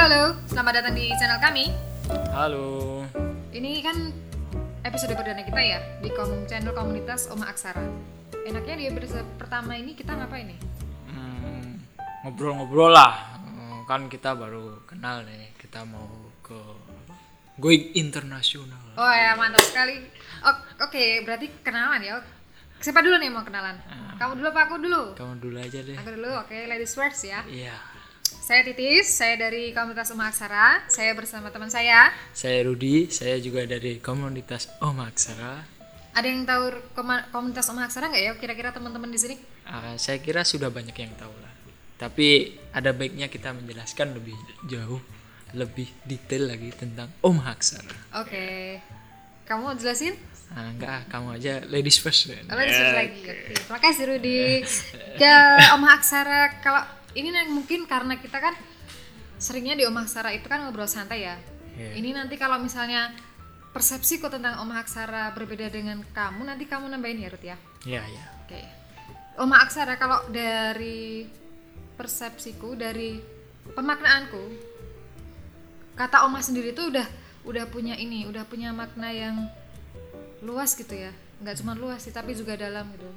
halo, selamat datang di channel kami. Halo. Ini kan episode perdana kita ya di kom channel komunitas Oma Aksara. Enaknya di episode pertama ini kita ngapain nih? Hmm, ngobrol-ngobrol lah. Hmm, Kan kita baru kenal nih. Kita mau ke? Going internasional. Oh ya mantap sekali. O- Oke, berarti kenalan ya. Siapa dulu nih mau kenalan? Kamu dulu apa aku dulu? Kamu dulu aja deh. Aku dulu, oke. Ladies first ya. Iya. Saya Titis, saya dari komunitas Oma Aksara. Saya bersama teman saya. Saya Rudi, saya juga dari komunitas Om Aksara. Ada yang tahu komunitas Oma Aksara nggak ya? Kira-kira teman-teman di sini? Ah, saya kira sudah banyak yang tahu lah. Tapi ada baiknya kita menjelaskan lebih jauh, lebih detail lagi tentang Om Aksara. Oke. Kamu mau jelasin? Ah, enggak, kamu aja ladies first. kan? Oh, ladies first Ya, lagi. Oke. Terima kasih Rudi. Ke Om Aksara kalau ini mungkin karena kita kan seringnya di Om Aksara itu kan ngobrol santai ya. Iya. Ini nanti kalau misalnya persepsiku tentang Om Aksara berbeda dengan kamu, nanti kamu nambahin ya Rud ya. Iya, iya. Oke. Om Aksara kalau dari persepsiku, dari pemaknaanku, kata Oma sendiri tuh udah udah punya ini, udah punya makna yang luas gitu ya. Nggak cuma luas sih, tapi juga dalam gitu.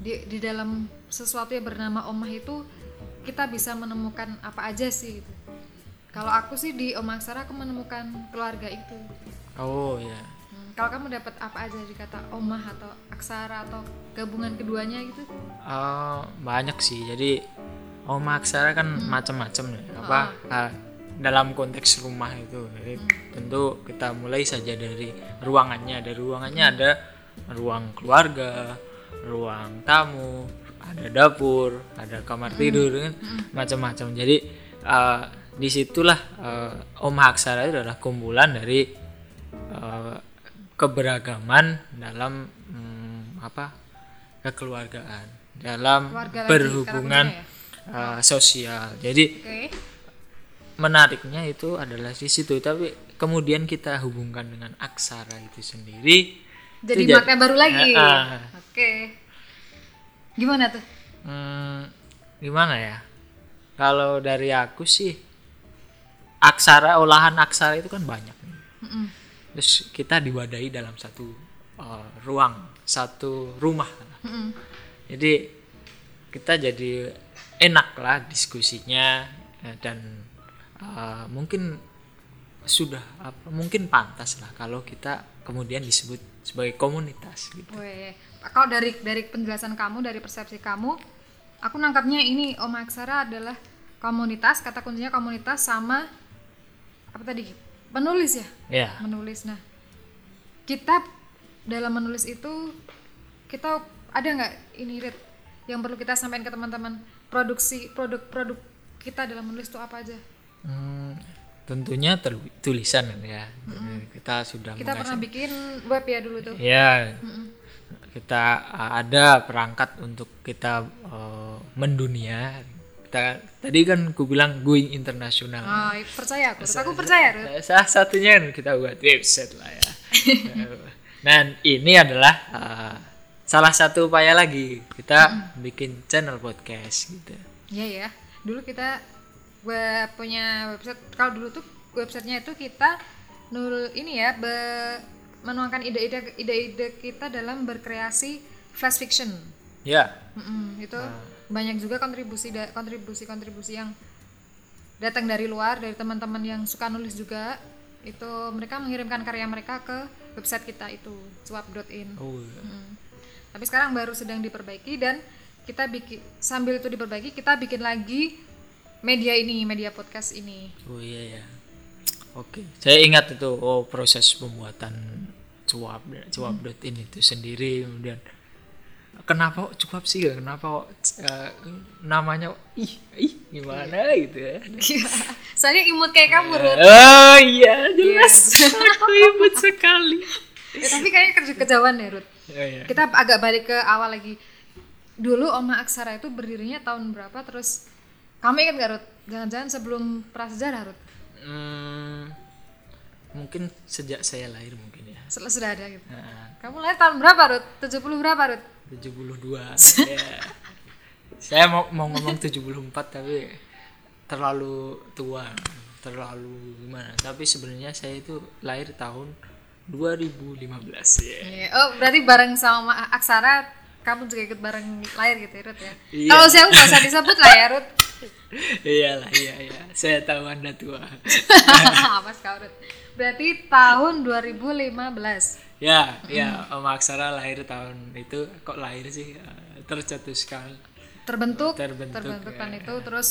Di di dalam sesuatu yang bernama Omah itu kita bisa menemukan apa aja sih gitu. Kalau aku sih di Om Aksara aku menemukan keluarga itu. Oh, ya. Hmm, kalau kamu dapat apa aja di kata Omah atau Aksara atau gabungan keduanya gitu? Oh, banyak sih. Jadi Oma Aksara kan macam-macam ya. Apa ah, dalam konteks rumah itu. Jadi tentu kita mulai saja dari ruangannya. Dari ruangannya ada ruang keluarga, ruang tamu, ada dapur, ada kamar tidur kan macam-macam. Jadi eh, di situlah eh, Oma Aksara itu adalah kumpulan dari eh, keberagaman dalam hmm, apa kekeluargaan dalam Keluarga berhubungan kata uh, sosial. Jadi Oke. menariknya itu adalah di situ. Tapi kemudian kita hubungkan dengan aksara itu sendiri. Jadi itu makna baru lagi. Ah. Oke. Gimana tuh? Hmm, gimana ya? Kalau dari aku sih aksara olahan aksara itu kan banyak. Mm-mm. Terus kita diwadahi dalam satu uh, ruang, satu rumah. Mm-mm. jadi kita jadi enak lah diskusinya eh, dan eh, mungkin sudah apa mungkin pantas lah kalau kita kemudian disebut sebagai komunitas gitu Weh, kalau dari dari penjelasan kamu, dari persepsi kamu, aku nangkapnya ini Om Aksara adalah komunitas, kata kuncinya komunitas sama apa tadi? Penulis ya? ya Menulis. Nah, kita dalam menulis itu kita ada nggak ini Rit, yang perlu kita sampaikan ke teman-teman produksi produk-produk kita dalam menulis itu apa aja? Hmm, tentunya tulisan kan ya Jadi kita sudah Kita mengasih- pernah bikin web ya dulu tuh. ya kita uh, ada perangkat untuk kita uh, mendunia kita tadi kan ku bilang going internasional Ah, percaya aku. Rut. Aku percaya, Rut. Nah, salah satunya kan kita buat website lah ya. Dan ini adalah uh, salah satu upaya lagi kita bikin channel podcast gitu. Iya ya. Dulu kita web punya website. Kalau dulu tuh websitenya itu kita nul ini ya be- menuangkan ide-ide ide-ide kita dalam berkreasi flash fiction. Ya, Mm-mm, itu banyak juga kontribusi da- kontribusi-kontribusi yang datang dari luar dari teman-teman yang suka nulis juga itu mereka mengirimkan karya mereka ke website kita itu swap.in. oh, Mm. Tapi sekarang baru sedang diperbaiki dan kita bikin sambil itu diperbaiki kita bikin lagi media ini, media podcast ini. oh iya ya. Oke, saya ingat itu oh proses pembuatan cuap cuap.in itu sendiri kemudian kenapa kok cuap sih kenapa kok uh, namanya ih ih gimana gitu ya Soalnya imut kayak kamu, Ruth. oh iya jelas aku imut sekali Ya, tapi kayaknya kerja kejauhan deh, Ruth. oh, iya. Kita agak balik ke awal lagi. Dulu Oma Aksara itu berdirinya tahun berapa? Terus kamu ingat gak, Ruth? Jangan-jangan sebelum prasejarah, Ruth? Hmm, mungkin sejak saya lahir mungkin ya Setelah sudah ada gitu. nah, Kamu lahir tahun berapa, Ruth? 70 berapa, Ruth? 72 ya. saya mau mau ngomong 74 tapi terlalu tua terlalu gimana tapi sebenarnya saya itu lahir tahun 2015 ya Iya. Oh, berarti bareng sama Aksara kamu juga ikut bareng lahir gitu ya, Rut ya. Iya. Kalau saya nggak usah disebut lah ya, Rut. Iyalah iya iya saya tahu anda tua Apa kau Rut? Berarti tahun 2015. ya ya Om Aksara lahir tahun itu kok lahir sih Eh, tercetuskan Terbentuk, Terbentuk, terbentukkan ya. itu terus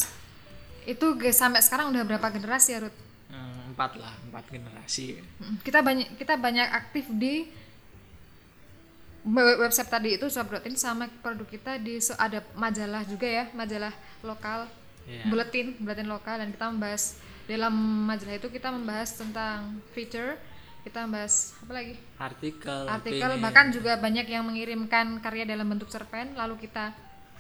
itu sampai sekarang udah berapa generasi ya, Rut? eh, empat lah empat generasi Mm, Kita banyak kita banyak aktif di website tadi itu Sobrotin sama produk kita di ada majalah juga ya, majalah lokal, Iya. buletin, buletin lokal dan kita membahas dalam majalah itu kita membahas tentang feature, kita membahas apa lagi? artikel artikel opini. bahkan juga banyak yang mengirimkan karya dalam bentuk cerpen lalu kita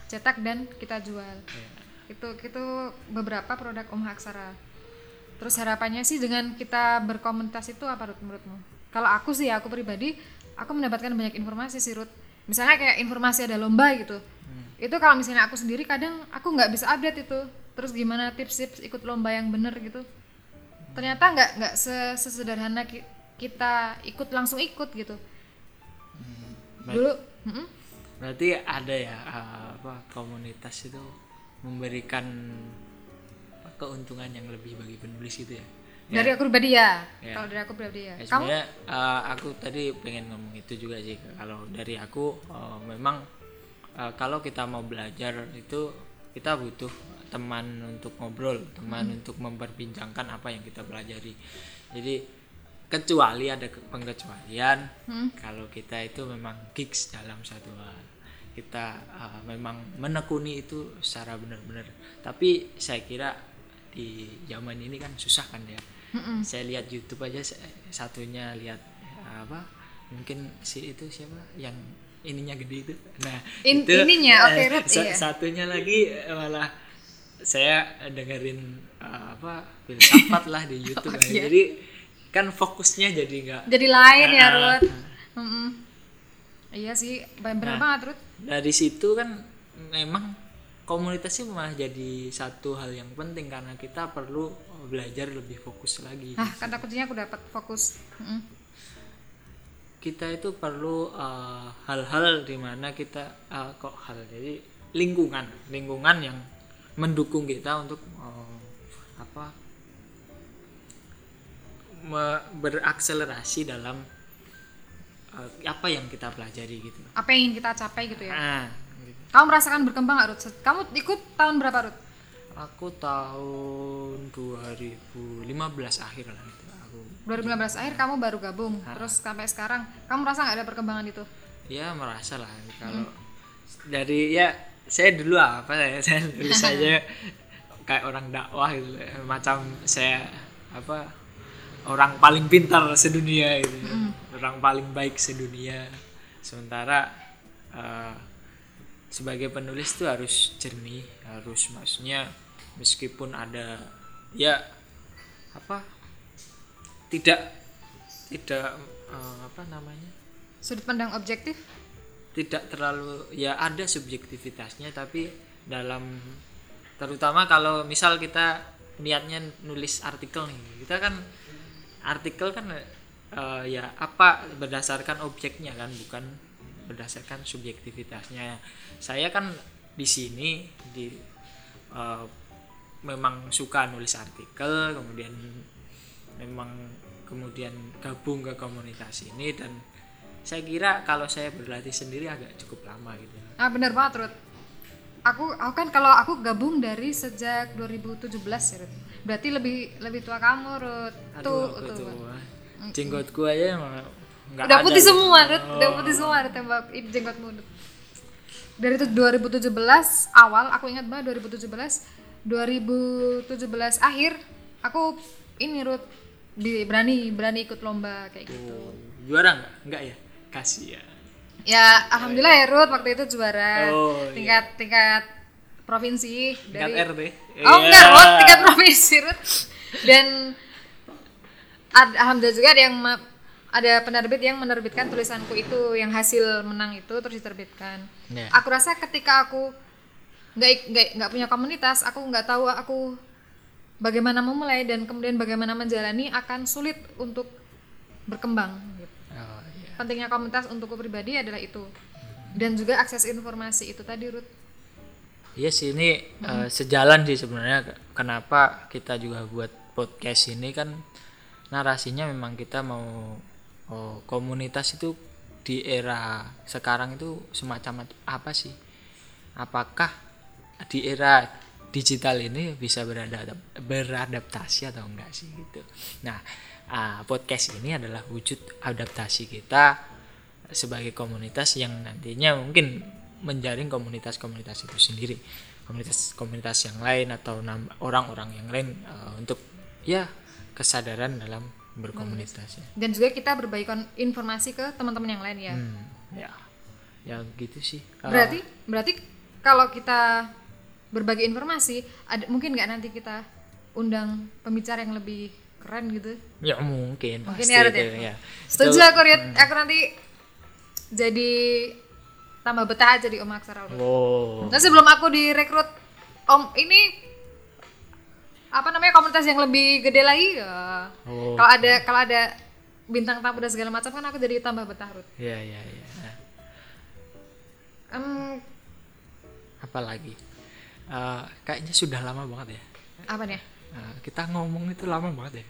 cetak dan kita jual Iya. itu itu beberapa produk Om Aksara terus harapannya sih dengan kita berkomunitas itu apa menurutmu kalau aku sih aku pribadi aku mendapatkan banyak informasi sih Ruth. Misalnya kayak informasi ada lomba gitu. Itu kalau misalnya aku sendiri kadang aku nggak bisa update itu. Terus gimana tips-tips ikut lomba yang bener gitu. Ternyata nggak nggak se- sesederhana ki- kita ikut langsung ikut gitu. Baik. dulu berarti ada ya eh, apa komunitas itu memberikan keuntungan yang lebih bagi penulis gitu ya dari aku pribadi ya? Ya. kalau dari aku pribadi ya. Ya, kamu? sebenarnya eh, aku tadi pengen ngomong itu juga sih. Kalau dari aku eh, memang eh, kalau kita mau belajar itu kita butuh teman untuk ngobrol teman Hmm. untuk memperbincangkan apa yang kita pelajari. Jadi kecuali ada pengecualian Hmm. kalau kita itu memang gigs dalam satu hal. Kita eh, memang menekuni itu secara benar-benar. Tapi saya kira di zaman ini kan susah kan ya Mm-mm. saya lihat YouTube aja sa- satunya lihat apa mungkin si itu siapa yang ininya gede itu nah In- itu ininya, oke, Ruth, sa- iya. satunya lagi eh, malah saya dengerin eh, apa filsafat lah di YouTube Oh, iya. jadi kan fokusnya jadi nggak jadi lain ya Ah, Ruth Mm-mm. iya sih bener Nah. banget Ruth dari situ kan memang komunitas sih malah jadi satu hal yang penting karena kita perlu belajar lebih fokus lagi. Ah kata kuncinya aku dapat fokus. Mm-mm. kita itu perlu uh, hal-hal di mana kita uh, kok hal jadi lingkungan lingkungan yang mendukung kita untuk uh, apa me- berakselerasi dalam uh, apa yang kita pelajari gitu. Apa yang ingin kita capai gitu ya? Nah gitu. kamu merasakan berkembang gak Ruth kamu ikut tahun berapa Ruth aku tahun 2015 akhir lah itu aku 2015 akhir kamu baru gabung. Terus sampai sekarang kamu merasa nggak ada perkembangan itu? Ya merasa lah. Kalau dari ya saya dulu apa ya saya dulu saja kayak orang dakwah gitu. Macam saya apa orang paling pintar sedunia gitu. Orang paling baik sedunia. Sementara eh, sebagai penulis tuh harus jernih harus maksudnya meskipun ada ya apa tidak tidak eh, apa namanya? Sudut pandang objektif? Tidak terlalu ya ada subjektivitasnya tapi dalam terutama kalau misal kita niatnya nulis artikel nih kita kan artikel kan eh, ya apa berdasarkan objeknya kan bukan berdasarkan subjektivitasnya. Saya kan di sini di eh, memang suka nulis artikel kemudian memang kemudian gabung ke komunitas ini dan saya kira kalau saya berlatih sendiri agak cukup lama gitu. Ah benar banget Ruth aku aku kan kalau aku gabung dari sejak 2017 ya Ruth berarti lebih lebih tua kamu Ruth tuh Aduh, aku tuh. tuh jenggotku aja emang nggak udah ada putih gitu. semua Ruth udah Oh. putih semua ada tembak jenggotmu Ruth. dari itu 2017 awal aku ingat banget 2017 2017 akhir aku ini Ruth di berani berani ikut lomba kayak gitu Oh, juara nggak nggak ya kasih ya ya alhamdulillah ya Ruth waktu itu juara Oh, iya. tingkat tingkat provinsi tingkat dari RT Oh Iya. enggak, Ruth, tingkat provinsi Ruth. Dan ad- alhamdulillah juga ada yang ada penerbit yang menerbitkan tulisanku itu yang hasil menang itu terus diterbitkan. Iya. Aku rasa ketika aku nggak nggak nggak punya komunitas, aku nggak tahu aku bagaimana memulai dan kemudian bagaimana menjalani akan sulit untuk berkembang gitu. Oh, iya. pentingnya komunitas untukku pribadi adalah itu dan juga akses informasi itu tadi Ruth Iya sih ini eh, sejalan sih sebenarnya ke- kenapa kita juga buat podcast ini kan narasinya memang kita mau oh, komunitas itu di era sekarang itu semacam apa sih? Apakah di era digital ini bisa beradap beradaptasi atau enggak sih gitu. Nah, ah, podcast ini adalah wujud adaptasi kita sebagai komunitas yang nantinya mungkin menjaring komunitas-komunitas itu sendiri komunitas-komunitas yang lain atau orang-orang yang lain eh, untuk ya kesadaran dalam berkomunitas ya. dan juga kita berbagi informasi ke teman-teman yang lain ya Hmm, ya ya gitu sih berarti berarti kalau kita berbagi informasi ada mungkin nggak nanti kita undang pembicara yang lebih keren gitu ya mungkin Mungkin pasti ya, Ruth, itu, ya? ya. setuju aku Rit. aku nanti jadi tambah betah aja di Om Aksara wow Nah sebelum aku direkrut Om ini apa namanya komunitas yang lebih gede lagi ya. Oh. Kalau ada kalau ada bintang tamu dan segala macam kan aku jadi tambah betah Ruth. ya ya ya Nah, Em, apa lagi Eh, kayaknya sudah lama banget ya. Apa nih? Eh, kita ngomong itu lama banget ya.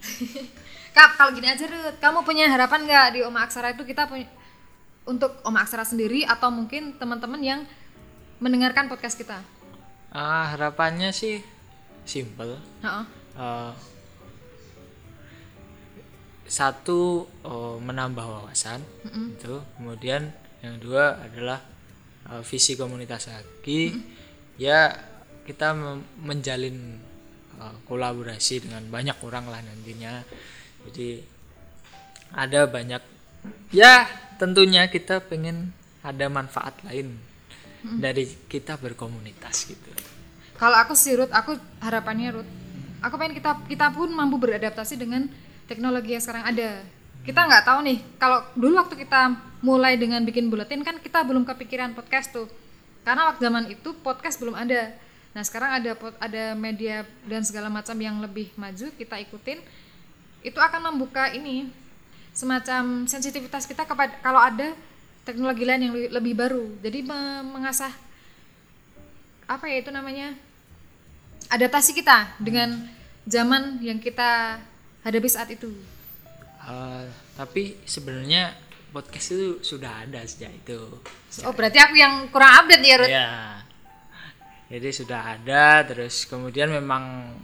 Kak, kalau gini aja Ruth, kamu punya harapan nggak di Oma Aksara itu kita punya untuk Oma Aksara sendiri atau mungkin teman-teman yang mendengarkan podcast kita? Ah, harapannya sih simple. Heeh. Eh, satu oh, menambah wawasan itu kemudian yang dua adalah eh, visi komunitas lagi ya kita menjalin eh, kolaborasi dengan banyak orang lah nantinya. Jadi ada banyak ya tentunya kita pengen ada manfaat lain dari kita berkomunitas gitu. Kalau aku sih Ruth, aku harapannya Ruth, aku pengen kita kita pun mampu beradaptasi dengan teknologi yang sekarang ada. Kita nggak tahu nih, kalau dulu waktu kita mulai dengan bikin buletin kan kita belum kepikiran podcast tuh, karena waktu zaman itu podcast belum ada. Nah sekarang ada ada media dan segala macam yang lebih maju kita ikutin, itu akan membuka ini semacam sensitivitas kita kepada kalau ada teknologi lain yang lebih, baru. Jadi me- mengasah apa ya itu namanya adaptasi kita dengan zaman yang kita hadapi saat itu. Eh, tapi sebenarnya podcast itu sudah ada sejak itu. Oh berarti aku yang kurang update ya Ruth? Ya. Jadi sudah ada terus kemudian memang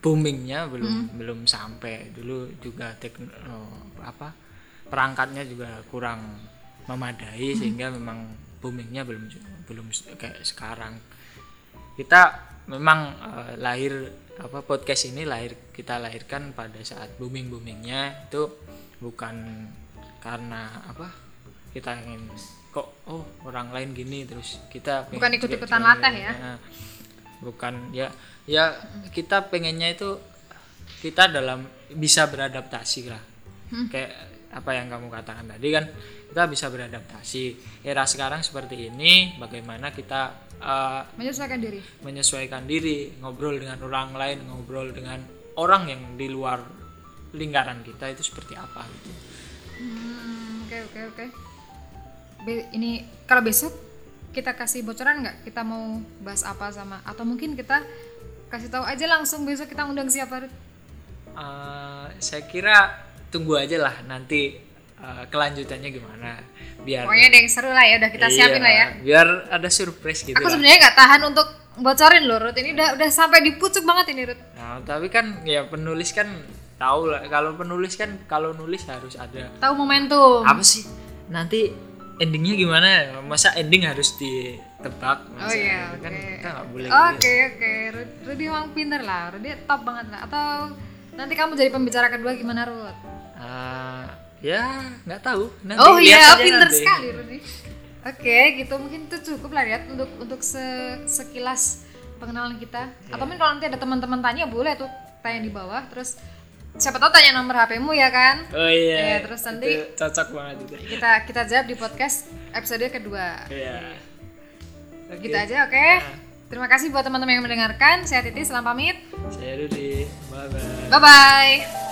boomingnya belum belum sampai dulu juga tekno apa perangkatnya juga kurang memadai sehingga memang boomingnya belum belum kayak sekarang kita memang eh, lahir apa podcast ini lahir kita lahirkan pada saat booming boomingnya itu bukan karena apa? Kita ingin kok oh orang lain gini terus kita Bukan ikut-ikutan juga- latah ya? Nah, bukan ya ya kita pengennya itu kita dalam bisa beradaptasi lah. Kayak apa yang kamu katakan tadi kan kita bisa beradaptasi. Era sekarang seperti ini bagaimana kita eh, Menyesuaikan diri. menyesuaikan diri ngobrol dengan orang lain ngobrol dengan orang yang di luar lingkaran kita itu seperti apa gitu. Hmm, Oke oke. Be- Ini kalau besok kita kasih bocoran nggak? Kita mau bahas apa sama? Atau mungkin kita kasih tahu aja langsung besok kita undang siapa? Eh, saya kira tunggu aja lah nanti eh, kelanjutannya gimana biar Pokoknya ada yang seru lah ya, udah kita siapin Iya, lah ya. biar ada surprise gitu Aku sebenarnya nggak tahan untuk bocorin loh Ruth. Ini udah udah sampai di pucuk banget ini Ruth. Nah, tapi kan ya penulis kan tahu lah kalau penulis kan kalau nulis harus ada Tahu momentum. apa sih nanti endingnya gimana masa ending harus ditebak Oh Masa- iya, kan oke. kita nggak boleh Oke gitu. oke, Rud- Rudy emang pinter lah, Rudy top banget lah. Atau nanti kamu jadi pembicara kedua gimana Rud? Ah, ya nggak tahu nanti oh iya, pinter nanti. sekali Rudy. Oke, gitu mungkin itu cukup lah ya untuk untuk se- sekilas pengenalan kita. Iya. Atau mungkin kalau nanti ada teman-teman tanya boleh tuh tanya di bawah. Terus siapa tahu tanya nomor HP-mu ya kan? oh iya Iya, terus nanti- Itu cocok banget itu Kita kita jawab di podcast episode kedua. Iya. Oke. Gitu aja, oke? Nah, Terima kasih buat teman-teman yang mendengarkan. Saya Titi, selamat pamit. Saya Rudi. Bye bye. Bye bye.